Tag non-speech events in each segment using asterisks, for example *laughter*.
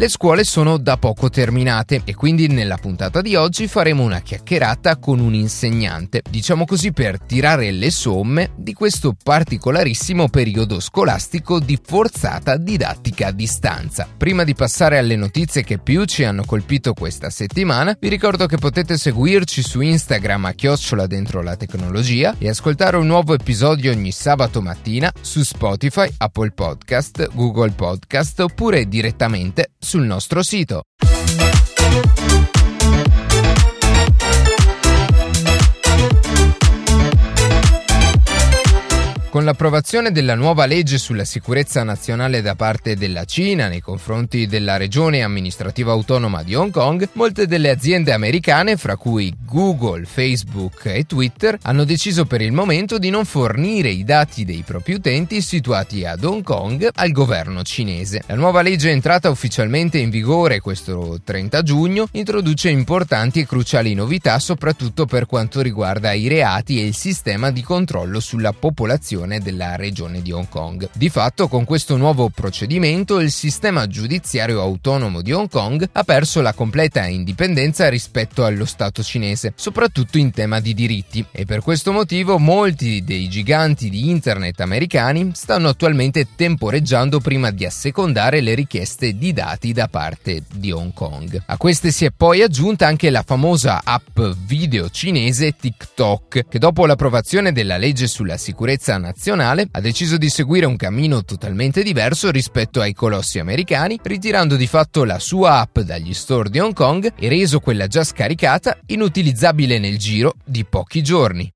Le scuole sono da poco terminate e quindi nella puntata di oggi faremo una chiacchierata con un insegnante, diciamo così per tirare le somme di questo particolarissimo periodo scolastico di forzata didattica a distanza. Prima di passare alle notizie che più ci hanno colpito questa settimana, vi ricordo che potete seguirci su Instagram a chiocciola dentro la tecnologia e ascoltare un nuovo episodio ogni sabato mattina su Spotify, Apple Podcast, Google Podcast oppure direttamente sul nostro sito. Con l'approvazione della nuova legge sulla sicurezza nazionale da parte della Cina nei confronti della regione amministrativa autonoma di Hong Kong, molte delle aziende americane, fra cui Google, Facebook e Twitter, hanno deciso per il momento di non fornire i dati dei propri utenti situati ad Hong Kong al governo cinese. La nuova legge entrata ufficialmente in vigore questo 30 giugno introduce importanti e cruciali novità soprattutto per quanto riguarda i reati e il sistema di controllo sulla popolazione della regione di Hong Kong. Di fatto, con questo nuovo procedimento, il sistema giudiziario autonomo di Hong Kong ha perso la completa indipendenza rispetto allo Stato cinese, soprattutto in tema di diritti, e per questo motivo molti dei giganti di internet americani stanno attualmente temporeggiando prima di assecondare le richieste di dati da parte di Hong Kong. A queste si è poi aggiunta anche la famosa app video cinese TikTok, che dopo l'approvazione della legge sulla sicurezza nazionale nazionale ha deciso di seguire un cammino totalmente diverso rispetto ai colossi americani, ritirando di fatto la sua app dagli store di Hong Kong e reso quella già scaricata inutilizzabile nel giro di pochi giorni.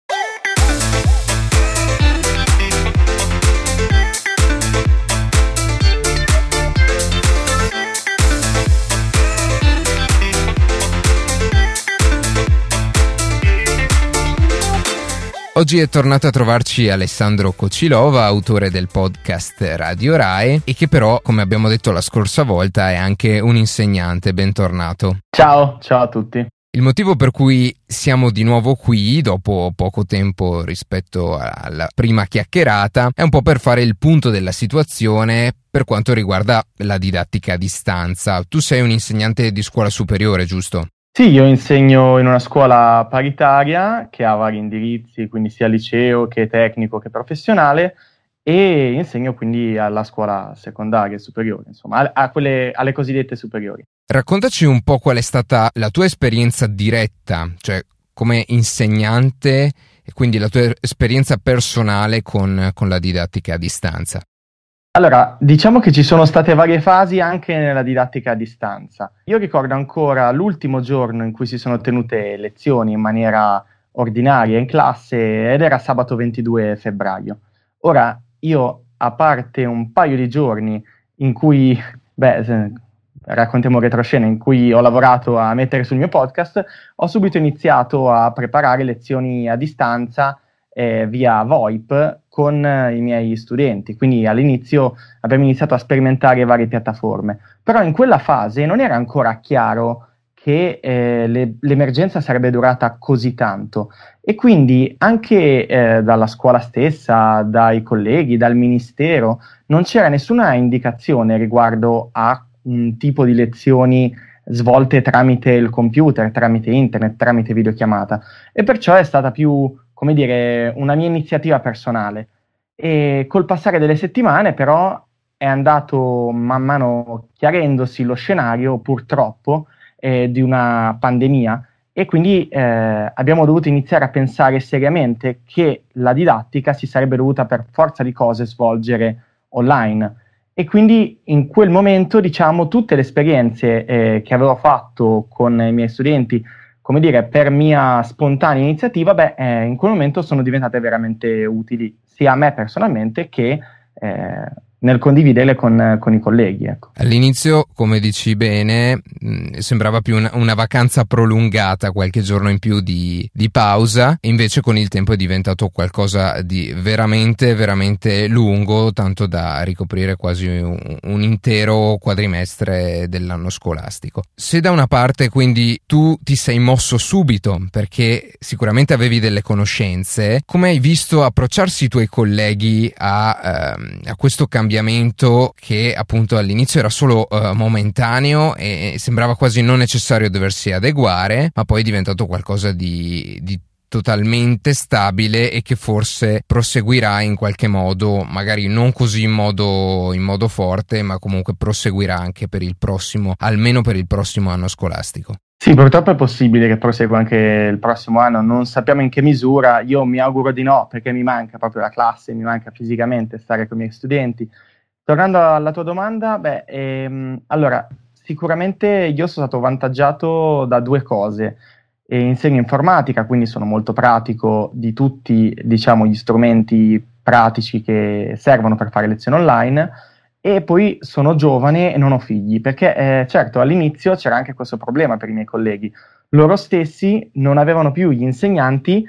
Oggi è tornato a trovarci Alessandro Cocilova, autore del podcast Radio Rae e che però, come abbiamo detto la scorsa volta, è anche un insegnante. Bentornato. Ciao, ciao a tutti. Il motivo per cui siamo di nuovo qui dopo poco tempo rispetto alla prima chiacchierata è un po' per fare il punto della situazione per quanto riguarda la didattica a distanza. Tu sei un insegnante di scuola superiore, giusto? Sì, io insegno in una scuola paritaria che ha vari indirizzi, quindi sia liceo che tecnico che professionale, e insegno quindi alla scuola secondaria e superiore, insomma, a quelle, alle cosiddette superiori. Raccontaci un po' qual è stata la tua esperienza diretta, cioè come insegnante e quindi la tua esperienza personale con, con la didattica a distanza. Allora, diciamo che ci sono state varie fasi anche nella didattica a distanza. Io ricordo ancora l'ultimo giorno in cui si sono tenute lezioni in maniera ordinaria in classe ed era sabato 22 febbraio. Ora, io, a parte un paio di giorni in cui, beh, raccontiamo retroscena, in cui ho lavorato a mettere sul mio podcast, ho subito iniziato a preparare lezioni a distanza eh, via VoIP con eh, i miei studenti. Quindi all'inizio abbiamo iniziato a sperimentare varie piattaforme, però in quella fase non era ancora chiaro che eh, le, l'emergenza sarebbe durata così tanto. E quindi anche eh, dalla scuola stessa, dai colleghi, dal ministero, non c'era nessuna indicazione riguardo a un tipo di lezioni svolte tramite il computer, tramite internet, tramite videochiamata. E perciò è stata più come dire, una mia iniziativa personale. E col passare delle settimane, però, è andato man mano chiarendosi lo scenario, purtroppo, eh, di una pandemia e quindi eh, abbiamo dovuto iniziare a pensare seriamente che la didattica si sarebbe dovuta per forza di cose svolgere online. E quindi in quel momento, diciamo, tutte le esperienze eh, che avevo fatto con i miei studenti come dire, per mia spontanea iniziativa, beh, eh, in quel momento sono diventate veramente utili, sia a me personalmente che eh, nel condividere con, con i colleghi. Ecco. All'inizio, come dici bene, mm, sembrava più una, una, vacanza prolungata, qualche giorno in più di, di, pausa, invece con il tempo è diventato qualcosa di veramente, veramente lungo, tanto da ricoprire quasi un, un intero quadrimestre dell'anno scolastico. Se da una parte quindi tu ti sei mosso subito perché sicuramente avevi delle conoscenze, come hai visto approcciarsi i tuoi colleghi a, ehm, a questo cambiamento che appunto all'inizio era solo eh, momentaneo e sembrava quasi non necessario doversi adeguare, ma poi è diventato qualcosa di, di totalmente stabile e che forse proseguirà in qualche modo, magari non così in modo, in modo forte, ma comunque proseguirà anche per il prossimo, almeno per il prossimo anno scolastico. Sì, purtroppo è possibile che prosegua anche il prossimo anno, non sappiamo in che misura, io mi auguro di no perché mi manca proprio la classe, mi manca fisicamente stare con i miei studenti. Tornando alla tua domanda, beh, ehm, allora, sicuramente io sono stato vantaggiato da due cose. E insegno informatica, quindi sono molto pratico di tutti diciamo, gli strumenti pratici che servono per fare lezioni online e poi sono giovane e non ho figli, perché eh, certo all'inizio c'era anche questo problema per i miei colleghi. Loro stessi non avevano più gli insegnanti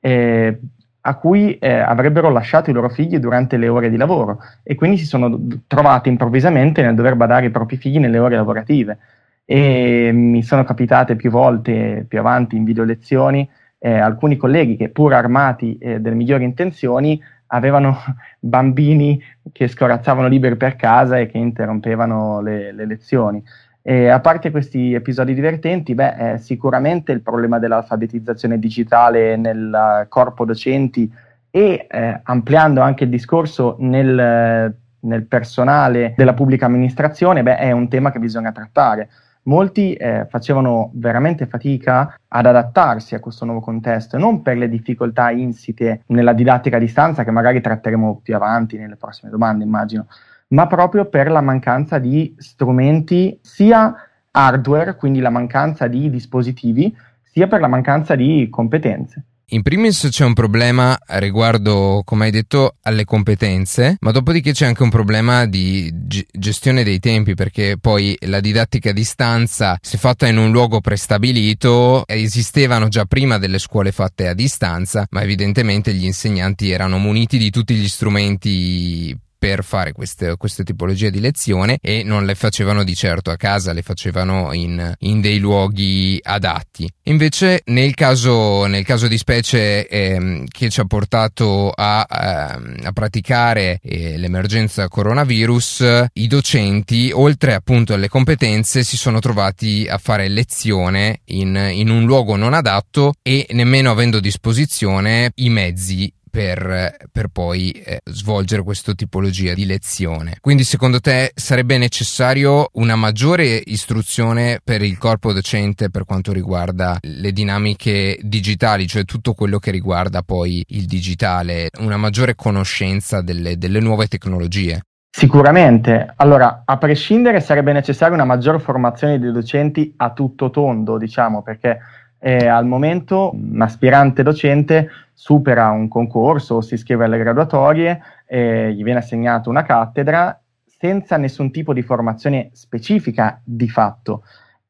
eh, a cui eh, avrebbero lasciato i loro figli durante le ore di lavoro e quindi si sono trovati improvvisamente nel dover badare i propri figli nelle ore lavorative. E mi sono capitate più volte, più avanti in video lezioni, eh, alcuni colleghi che pur armati eh, delle migliori intenzioni avevano bambini che scorazzavano liberi per casa e che interrompevano le, le lezioni. E a parte questi episodi divertenti, beh, eh, sicuramente il problema dell'alfabetizzazione digitale nel corpo docenti e eh, ampliando anche il discorso nel, nel, personale della pubblica amministrazione, beh, è un tema che bisogna trattare molti eh, facevano veramente fatica ad adattarsi a questo nuovo contesto, non per le difficoltà insite nella didattica a distanza, che magari tratteremo più avanti nelle prossime domande, immagino, ma proprio per la mancanza di strumenti sia hardware, quindi la mancanza di dispositivi, sia per la mancanza di competenze. In primis c'è un problema riguardo, come hai detto, alle competenze, ma dopodiché c'è anche un problema di g- gestione dei tempi, perché poi la didattica a distanza, se fatta in un luogo prestabilito, esistevano già prima delle scuole fatte a distanza, ma evidentemente gli insegnanti erano muniti di tutti gli strumenti per fare queste, queste tipologie di lezione e non le facevano di certo a casa, le facevano in, in dei luoghi adatti. Invece nel caso, nel caso di specie ehm, che ci ha portato a, ehm, a praticare eh, l'emergenza coronavirus, i docenti, oltre appunto alle competenze, si sono trovati a fare lezione in, in un luogo non adatto e nemmeno avendo a disposizione i mezzi per, per poi eh, svolgere questa tipologia di lezione. Quindi secondo te sarebbe necessario una maggiore istruzione per il corpo docente per quanto riguarda le dinamiche digitali, cioè tutto quello che riguarda poi il digitale, una maggiore conoscenza delle, delle nuove tecnologie? Sicuramente, allora a prescindere sarebbe necessaria una maggiore formazione dei docenti a tutto tondo, diciamo, perché eh, al momento un aspirante docente supera un concorso o si iscrive alle graduatorie, eh, gli viene assegnata una cattedra senza nessun tipo di formazione specifica di fatto.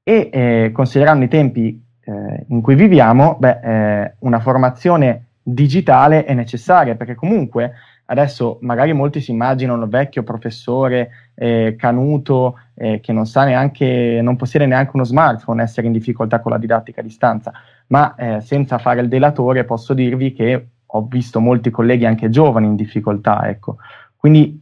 E eh, considerando i tempi eh, in cui viviamo, beh, eh, una formazione digitale è necessaria perché comunque Adesso magari molti si immaginano il vecchio professore eh, canuto eh, che non sa neanche, non possiede neanche uno smartphone, essere in difficoltà con la didattica a distanza, ma eh, senza fare il delatore posso dirvi che ho visto molti colleghi anche giovani in difficoltà, ecco. Quindi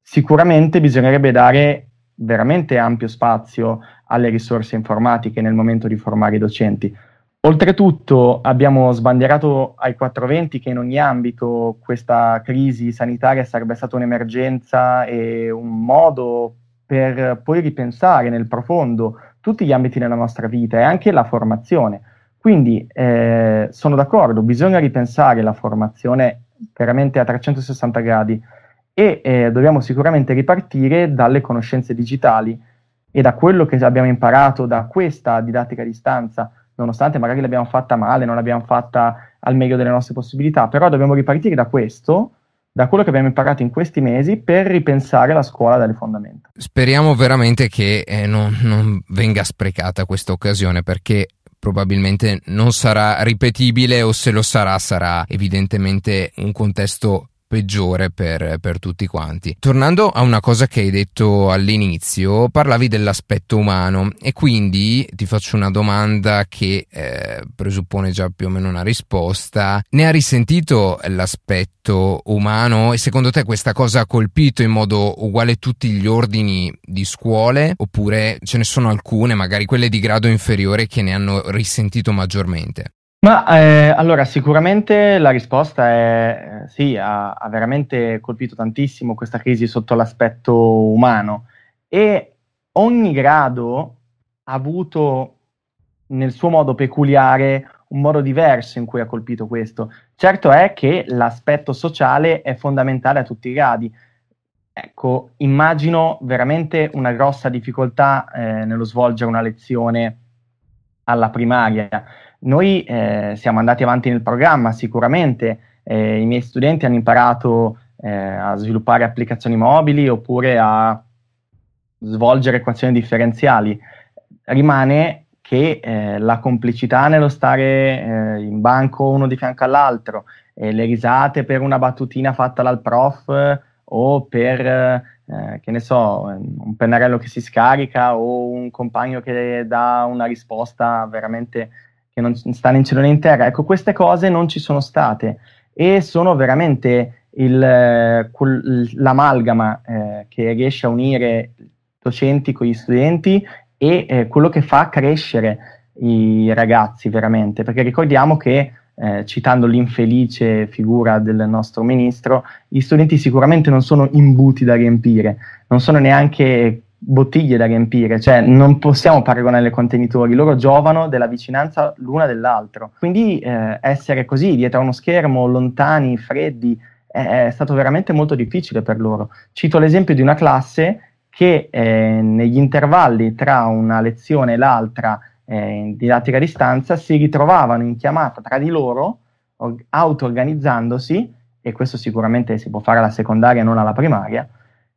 sicuramente bisognerebbe dare veramente ampio spazio alle risorse informatiche nel momento di formare i docenti. Oltretutto abbiamo sbandierato ai 420 che in ogni ambito questa crisi sanitaria sarebbe stata un'emergenza e un modo per poi ripensare nel profondo tutti gli ambiti della nostra vita e anche la formazione. Quindi eh, sono d'accordo, bisogna ripensare la formazione veramente a 360 gradi e eh, dobbiamo sicuramente ripartire dalle conoscenze digitali e da quello che abbiamo imparato da questa didattica a distanza nonostante magari l'abbiamo fatta male, non l'abbiamo fatta al meglio delle nostre possibilità, però dobbiamo ripartire da questo da quello che abbiamo imparato in questi mesi per ripensare la scuola dalle fondamenta. Speriamo veramente che eh, non, non venga sprecata questa occasione perché probabilmente non sarà ripetibile o se lo sarà sarà evidentemente un contesto peggiore per, per, tutti quanti. Tornando a una cosa che hai detto all'inizio, parlavi dell'aspetto umano e quindi ti faccio una domanda che eh, presuppone già più o meno una risposta. Ne ha risentito l'aspetto umano e secondo te questa cosa ha colpito in modo uguale tutti gli ordini di scuole oppure ce ne sono alcune, magari quelle di grado inferiore, che ne hanno risentito maggiormente? Ma eh, allora sicuramente la risposta è eh, sì, ha, ha, veramente colpito tantissimo questa crisi sotto l'aspetto umano e ogni grado ha avuto nel suo modo peculiare un modo diverso in cui ha colpito questo. Certo è che l'aspetto sociale è fondamentale a tutti i gradi. Ecco, immagino veramente una grossa difficoltà eh, nello svolgere una lezione alla primaria noi eh, siamo andati avanti nel programma, sicuramente eh, i miei studenti hanno imparato eh, a sviluppare applicazioni mobili oppure a svolgere equazioni differenziali. Rimane che eh, la complicità nello stare eh, in banco uno di fianco all'altro, le risate per una battutina fatta dal prof o per, eh, che ne so, un pennarello che si scarica o un compagno che dà una risposta veramente che non sta né in cielo né in terra. Ecco, queste cose non ci sono state e sono veramente il, quel, l'amalgama eh, che riesce a unire docenti con gli studenti e eh, quello che fa crescere i ragazzi veramente, perché ricordiamo che eh, citando l'infelice figura del nostro ministro, gli studenti sicuramente non sono imbuti da riempire, non sono neanche bottiglie da riempire, cioè non possiamo paragonare i contenitori, loro giovano della vicinanza l'una dell'altro. Quindi eh, essere così dietro a uno schermo, lontani, freddi, è, stato veramente molto difficile per loro. Cito l'esempio di una classe che eh, negli intervalli tra una lezione e l'altra eh, in didattica a distanza si ritrovavano in chiamata tra di loro, or- auto-organizzandosi, e questo sicuramente si può fare alla secondaria, non alla primaria,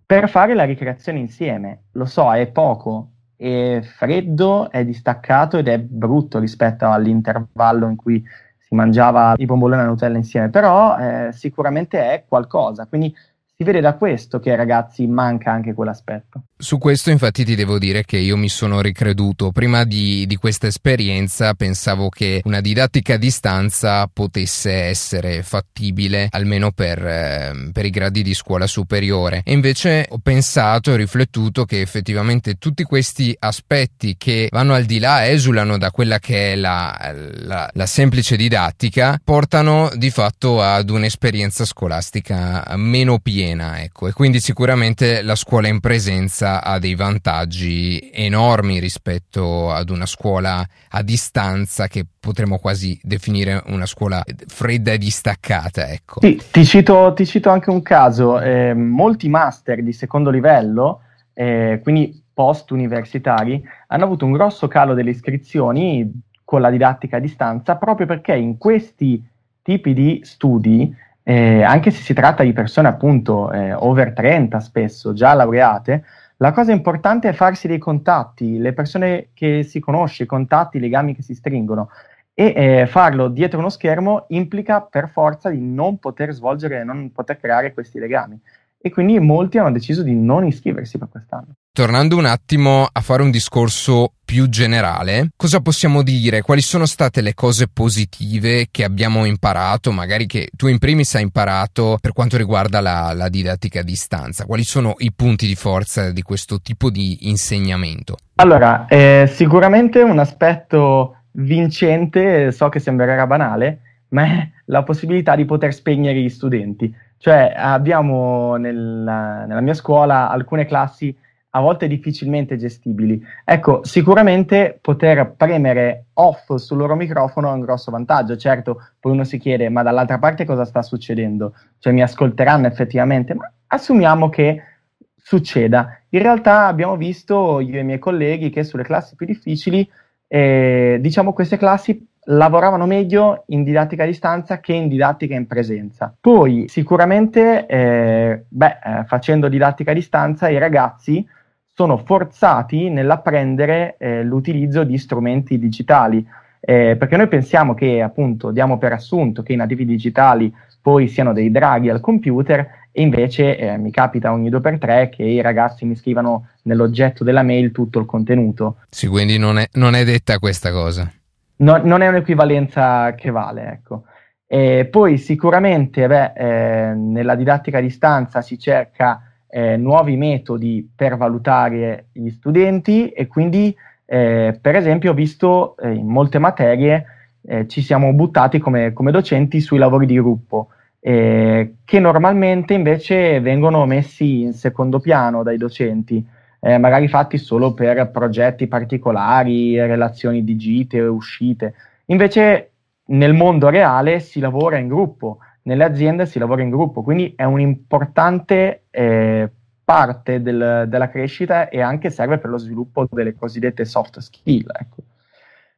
per fare la ricreazione insieme. Lo so, è poco, è freddo, è distaccato ed è brutto rispetto all'intervallo in cui si mangiava i bomboloni e la Nutella insieme, però eh, sicuramente è qualcosa. Quindi si vede da questo che ai ragazzi manca anche quell'aspetto. Su questo infatti ti devo dire che io mi sono ricreduto. Prima di, di questa esperienza pensavo che una didattica a distanza potesse essere fattibile almeno per, eh, per i gradi di scuola superiore. E invece ho pensato e riflettuto che effettivamente tutti questi aspetti che vanno al di là, esulano da quella che è la, la, la semplice didattica, portano di fatto ad un'esperienza scolastica meno piena piena, ecco, e quindi sicuramente la scuola in presenza ha dei vantaggi enormi rispetto ad una scuola a distanza che potremmo quasi definire una scuola fredda e distaccata, ecco. Sì, ti cito, ti cito anche un caso, eh, molti master di secondo livello, eh, quindi post universitari, hanno avuto un grosso calo delle iscrizioni con la didattica a distanza proprio perché in questi tipi di studi eh, anche se si tratta di persone appunto eh, over 30 spesso, già laureate, la cosa importante è farsi dei contatti, le persone che si conosce, i contatti, i legami che si stringono. E eh, farlo dietro uno schermo implica per forza di non poter svolgere, non poter creare questi legami e quindi molti hanno deciso di non iscriversi per quest'anno. Tornando un attimo a fare un discorso più generale, cosa possiamo dire? Quali sono state le cose positive che abbiamo imparato, magari che tu in primis hai imparato per quanto riguarda la, la didattica a distanza? Quali sono i punti di forza di questo tipo di insegnamento? Allora, eh, sicuramente un aspetto vincente, so che sembrerà banale, ma è la possibilità di poter spegnere gli studenti cioè abbiamo nella, nella mia scuola alcune classi a volte difficilmente gestibili. Ecco, sicuramente poter premere off sul loro microfono è un grosso vantaggio. Certo, poi uno si chiede, ma dall'altra parte cosa sta succedendo? Cioè mi ascolteranno effettivamente? Ma assumiamo che succeda. In realtà abbiamo visto io e i miei colleghi che sulle classi più difficili, eh, diciamo queste classi lavoravano meglio in didattica a distanza che in didattica in presenza. Poi sicuramente eh, beh, eh, facendo didattica a distanza i ragazzi sono forzati nell'apprendere eh, l'utilizzo di strumenti digitali, eh, perché noi pensiamo che appunto diamo per assunto che i nativi digitali poi siano dei draghi al computer e invece eh, mi capita ogni due per tre che i ragazzi mi scrivano nell'oggetto della mail tutto il contenuto. Sì, quindi non è, non è detta questa cosa. No, non è un'equivalenza che vale, ecco. E poi sicuramente beh, eh, nella didattica a distanza si cerca eh, nuovi metodi per valutare gli studenti e quindi eh, per esempio ho visto eh, in molte materie eh, ci siamo buttati come, come docenti sui lavori di gruppo eh, che normalmente invece vengono messi in secondo piano dai docenti, eh, magari fatti solo per progetti particolari, relazioni di gite uscite. Invece nel mondo reale si lavora in gruppo, nelle aziende si lavora in gruppo, quindi è un'importante eh, parte del, della crescita e anche serve per lo sviluppo delle cosiddette soft skill. Ecco.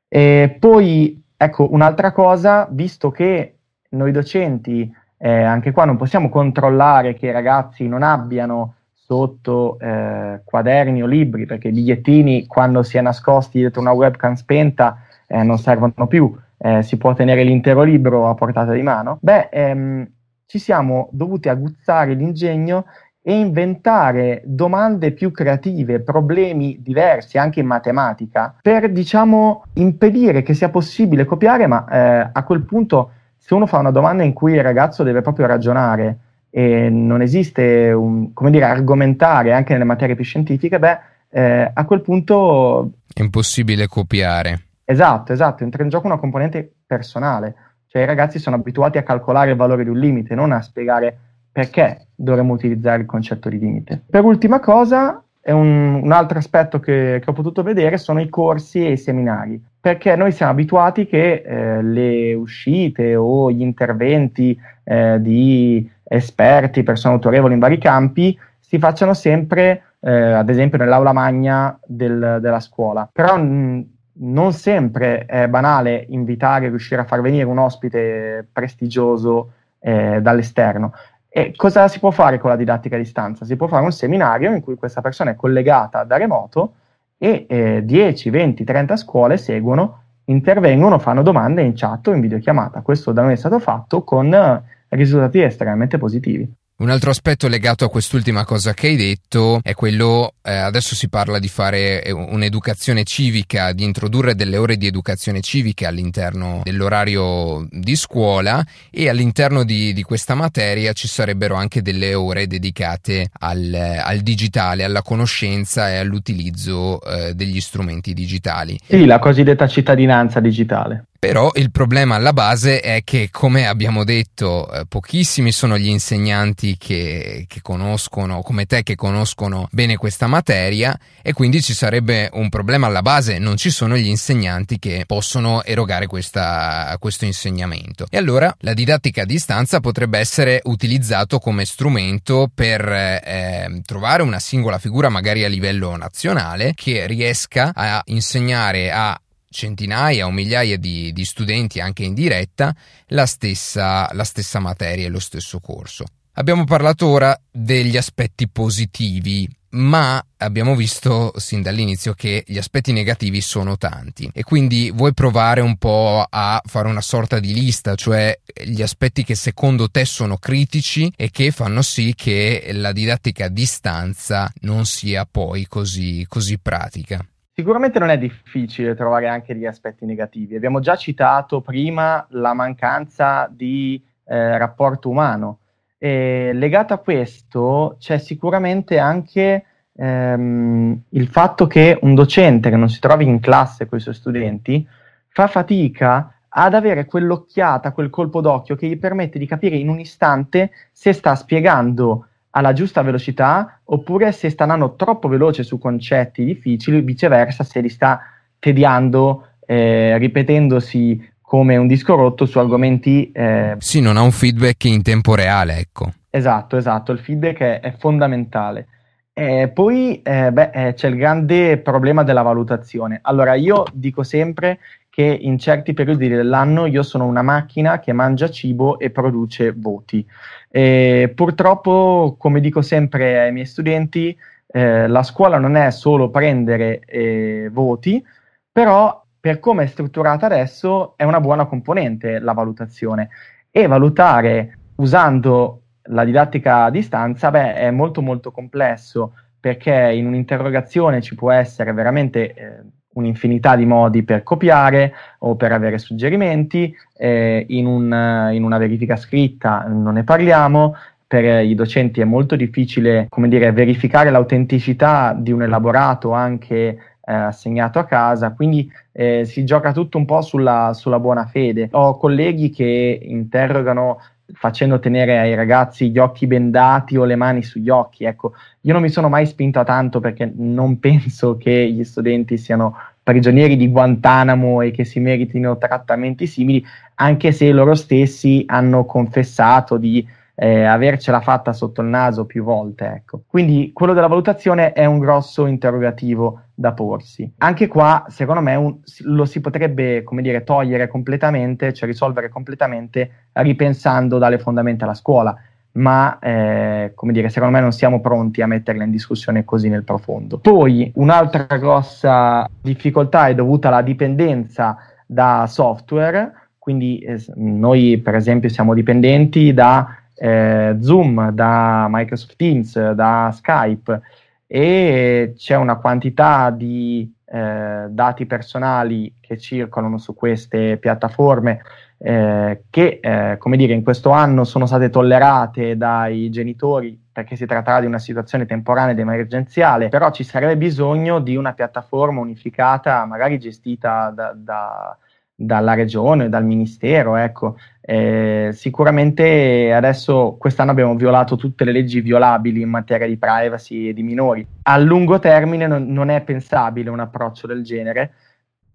E poi, ecco, un'altra cosa, visto che noi docenti eh, anche qua non possiamo controllare che i ragazzi non abbiano sotto eh, quaderni o libri, perché i bigliettini quando si è nascosti dietro una webcam spenta eh, non servono più, eh, si può tenere l'intero libro a portata di mano. Beh, ehm, ci siamo dovuti aguzzare l'ingegno e inventare domande più creative, problemi diversi anche in matematica, per diciamo impedire che sia possibile copiare, ma eh, a quel punto se uno fa una domanda in cui il ragazzo deve proprio ragionare e non esiste un, come dire, argomentare anche nelle materie più scientifiche, beh, eh, a quel punto... È impossibile copiare. Esatto, esatto, entra in gioco una componente personale, cioè i ragazzi sono abituati a calcolare il valore di un limite, non a spiegare perché dovremmo utilizzare il concetto di limite. Per ultima cosa, un, un, altro aspetto che, che, ho potuto vedere sono i corsi e i seminari, perché noi siamo abituati che eh, le uscite o gli interventi eh, di esperti, persone autorevoli in vari campi, si facciano sempre, eh, ad esempio, nell'aula magna del, della scuola. Però mh, non sempre è banale invitare, riuscire a far venire un ospite prestigioso eh, dall'esterno. E cosa si può fare con la didattica a distanza? Si può fare un seminario in cui questa persona è collegata da remoto e eh, 10, 20, 30 scuole seguono, intervengono, fanno domande in chat o in videochiamata. Questo da noi è stato fatto con eh, risultati estremamente positivi. Un altro aspetto legato a quest'ultima cosa che hai detto è quello, eh, adesso si parla di fare eh, un'educazione civica, di introdurre delle ore di educazione civica all'interno dell'orario di scuola e all'interno di, di questa materia ci sarebbero anche delle ore dedicate al, al digitale, alla conoscenza e all'utilizzo eh, degli strumenti digitali. Sì, la cosiddetta cittadinanza digitale. Però il problema alla base è che, come abbiamo detto, eh, pochissimi sono gli insegnanti che, che, conoscono, come te, che conoscono bene questa materia e quindi ci sarebbe un problema alla base, non ci sono gli insegnanti che possono erogare questa, questo insegnamento. E allora la didattica a distanza potrebbe essere utilizzato come strumento per eh, trovare una singola figura, magari a livello nazionale, che riesca a insegnare a centinaia o migliaia di, di studenti anche in diretta la stessa, la stessa materia e lo stesso corso. Abbiamo parlato ora degli aspetti positivi, ma abbiamo visto sin dall'inizio che gli aspetti negativi sono tanti e quindi vuoi provare un po' a fare una sorta di lista, cioè gli aspetti che secondo te sono critici e che fanno sì che la didattica a distanza non sia poi così, così pratica. Sicuramente non è difficile trovare anche degli aspetti negativi. Abbiamo già citato prima la mancanza di eh, rapporto umano. E legato a questo c'è sicuramente anche ehm, il fatto che un docente che non si trovi in classe con i suoi studenti fa fatica ad avere quell'occhiata, quel colpo d'occhio che gli permette di capire in un istante se sta spiegando alla giusta velocità oppure se sta andando troppo veloce su concetti difficili, viceversa se li sta tediando, eh, ripetendosi come un disco rotto su argomenti... Eh... Sì, non ha un feedback in tempo reale, ecco. Esatto, esatto, il feedback è, è fondamentale. Eh, poi eh, beh, eh, c'è il grande problema della valutazione. Allora, io dico sempre che in certi periodi dell'anno io sono una macchina che mangia cibo e produce voti. E purtroppo, come dico sempre ai miei studenti, eh, la scuola non è solo prendere eh, voti, però per come è strutturata adesso è una buona componente la valutazione e valutare usando la didattica a distanza beh, è molto molto complesso perché in un'interrogazione ci può essere veramente eh, un'infinità di modi per copiare o per avere suggerimenti, eh, in, un, in, una verifica scritta non ne parliamo, per i docenti è molto difficile come dire, verificare l'autenticità di un elaborato anche eh, assegnato a casa, quindi eh, si gioca tutto un po' sulla, sulla buona fede. Ho colleghi che interrogano facendo tenere ai ragazzi gli occhi bendati o le mani sugli occhi. Ecco, io non mi sono mai spinto tanto perché non penso che gli studenti siano prigionieri di Guantanamo e che si meritino trattamenti simili, anche se loro stessi hanno confessato di eh, avercela fatta sotto il naso più volte. Ecco. Quindi quello della valutazione è un grosso interrogativo da porsi. Anche qua, secondo me, un, lo si potrebbe, come dire, togliere completamente, cioè risolvere completamente ripensando dalle fondamenta la scuola. Ma, eh, come dire, secondo me non siamo pronti a metterla in discussione così nel profondo. Poi, un'altra grossa difficoltà è dovuta alla dipendenza da software, quindi eh, noi, per esempio, siamo dipendenti da eh, Zoom, da Microsoft Teams, da Skype e c'è una quantità di eh, dati personali che circolano su queste piattaforme eh, che, eh, come dire, in questo anno sono state tollerate dai genitori perché si tratterà di una situazione temporanea ed emergenziale, però ci sarebbe bisogno di una piattaforma unificata, magari gestita da, da dalla regione, dal ministero, ecco. Eh, sicuramente adesso quest'anno abbiamo violato tutte le leggi violabili in materia di privacy e di minori. A lungo termine non, non è pensabile un approccio del genere,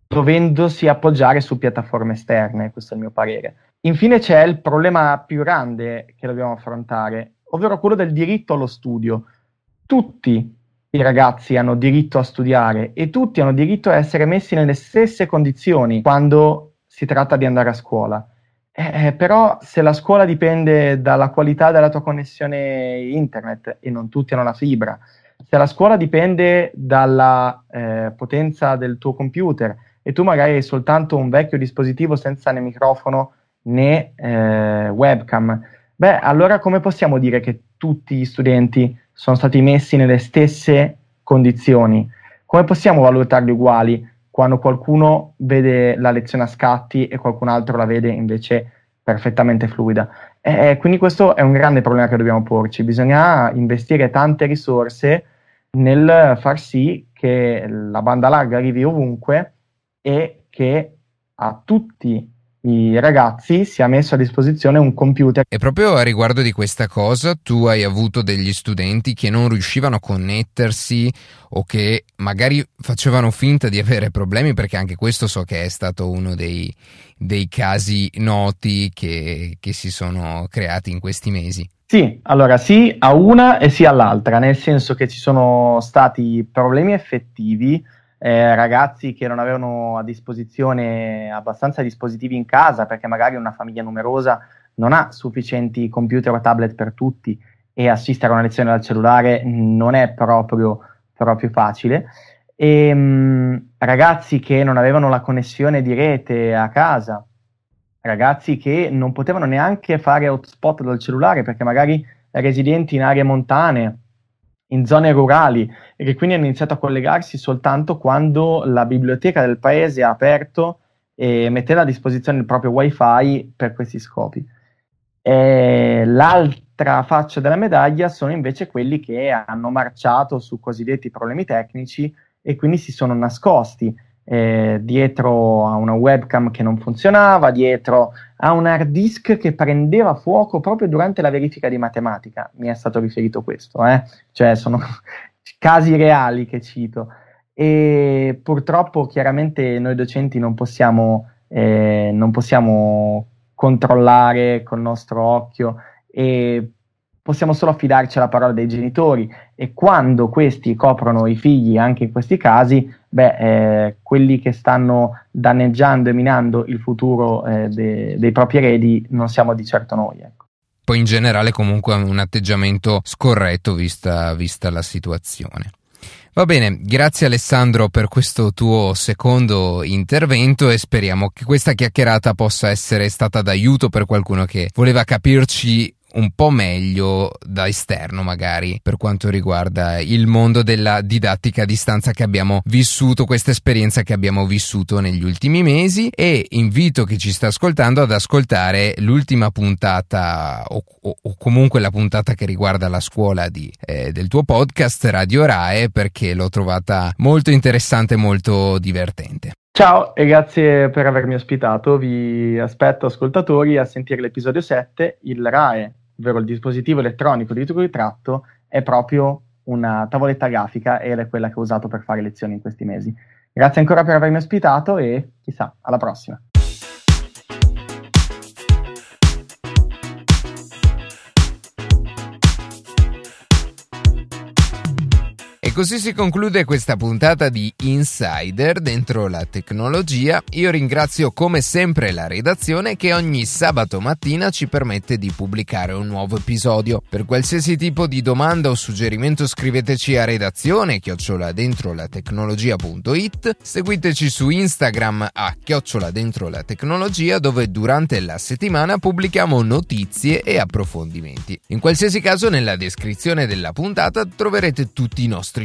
dovendosi appoggiare su piattaforme esterne, questo è il mio parere. Infine c'è il problema più grande che dobbiamo affrontare, ovvero quello del diritto allo studio. Tutti i ragazzi hanno diritto a studiare e tutti hanno diritto a essere messi nelle stesse condizioni quando si tratta di andare a scuola. Eh, eh, però se la scuola dipende dalla qualità della tua connessione internet e non tutti hanno la fibra, se la scuola dipende dalla eh, potenza del tuo computer e tu magari hai soltanto un vecchio dispositivo senza né microfono né eh, webcam, beh, allora come possiamo dire che tutti gli studenti sono stati messi nelle stesse condizioni. Come possiamo valutarli uguali quando qualcuno vede la lezione a scatti e qualcun altro la vede invece perfettamente fluida? E quindi questo è un grande problema che dobbiamo porci. Bisogna investire tante risorse nel far sì che la banda larga arrivi ovunque e che a tutti i ragazzi si è messo a disposizione un computer. E proprio a riguardo di questa cosa, tu hai avuto degli studenti che non riuscivano a connettersi o che magari facevano finta di avere problemi, perché anche questo so che è stato uno dei, dei casi noti che, che si sono creati in questi mesi. Sì, allora sì a una e sì all'altra, nel senso che ci sono stati problemi effettivi eh, ragazzi che non avevano a disposizione abbastanza dispositivi in casa perché magari una famiglia numerosa non ha sufficienti computer o tablet per tutti e assistere a una lezione dal cellulare non è proprio, proprio facile. E, ehm, mh, ragazzi che non avevano la connessione di rete a casa, ragazzi che non potevano neanche fare hotspot dal cellulare perché magari residenti in aree montane in zone rurali e che quindi hanno iniziato a collegarsi soltanto quando la biblioteca del paese ha aperto e metteva a disposizione il proprio wifi per questi scopi. E l'altra faccia della medaglia sono invece quelli che hanno marciato su cosiddetti problemi tecnici e quindi si sono nascosti eh, dietro a una webcam che non funzionava, dietro a un hard disk che prendeva fuoco proprio durante la verifica di matematica. Mi è stato riferito questo, eh? cioè sono *laughs* casi reali che cito. E purtroppo, chiaramente, noi docenti non possiamo, eh, non possiamo controllare col nostro occhio e possiamo solo affidarci alla parola dei genitori e quando questi coprono i figli anche in questi casi, beh, eh, quelli che stanno danneggiando e minando il futuro eh, de- dei propri eredi non siamo di certo noi. Ecco. Poi in generale comunque un atteggiamento scorretto vista, vista la situazione. Va bene, grazie Alessandro per questo tuo secondo intervento e speriamo che questa chiacchierata possa essere stata d'aiuto per qualcuno che voleva capirci un po' meglio da esterno magari per quanto riguarda il mondo della didattica a distanza che abbiamo vissuto, questa esperienza che abbiamo vissuto negli ultimi mesi e invito chi ci sta ascoltando ad ascoltare l'ultima puntata o, o, o comunque la puntata che riguarda la scuola di, eh, del tuo podcast Radio Rae perché l'ho trovata molto interessante e molto divertente. Ciao e grazie per avermi ospitato. Vi aspetto ascoltatori a sentire l'episodio 7, il RAE, ovvero il dispositivo elettronico di ritratto, è proprio una tavoletta grafica ed è quella che ho usato per fare lezioni in questi mesi. Grazie ancora per avermi ospitato e chissà, alla prossima. Così si conclude questa puntata di Insider dentro la tecnologia. Io ringrazio come sempre la redazione che ogni sabato mattina ci permette di pubblicare un nuovo episodio. Per qualsiasi tipo di domanda o suggerimento scriveteci a redazione chiocciola dentro la tecnologia.it, seguiteci su Instagram a chiocciola dentro la tecnologia dove durante la settimana pubblichiamo notizie e approfondimenti. In qualsiasi caso nella descrizione della puntata troverete tutti i nostri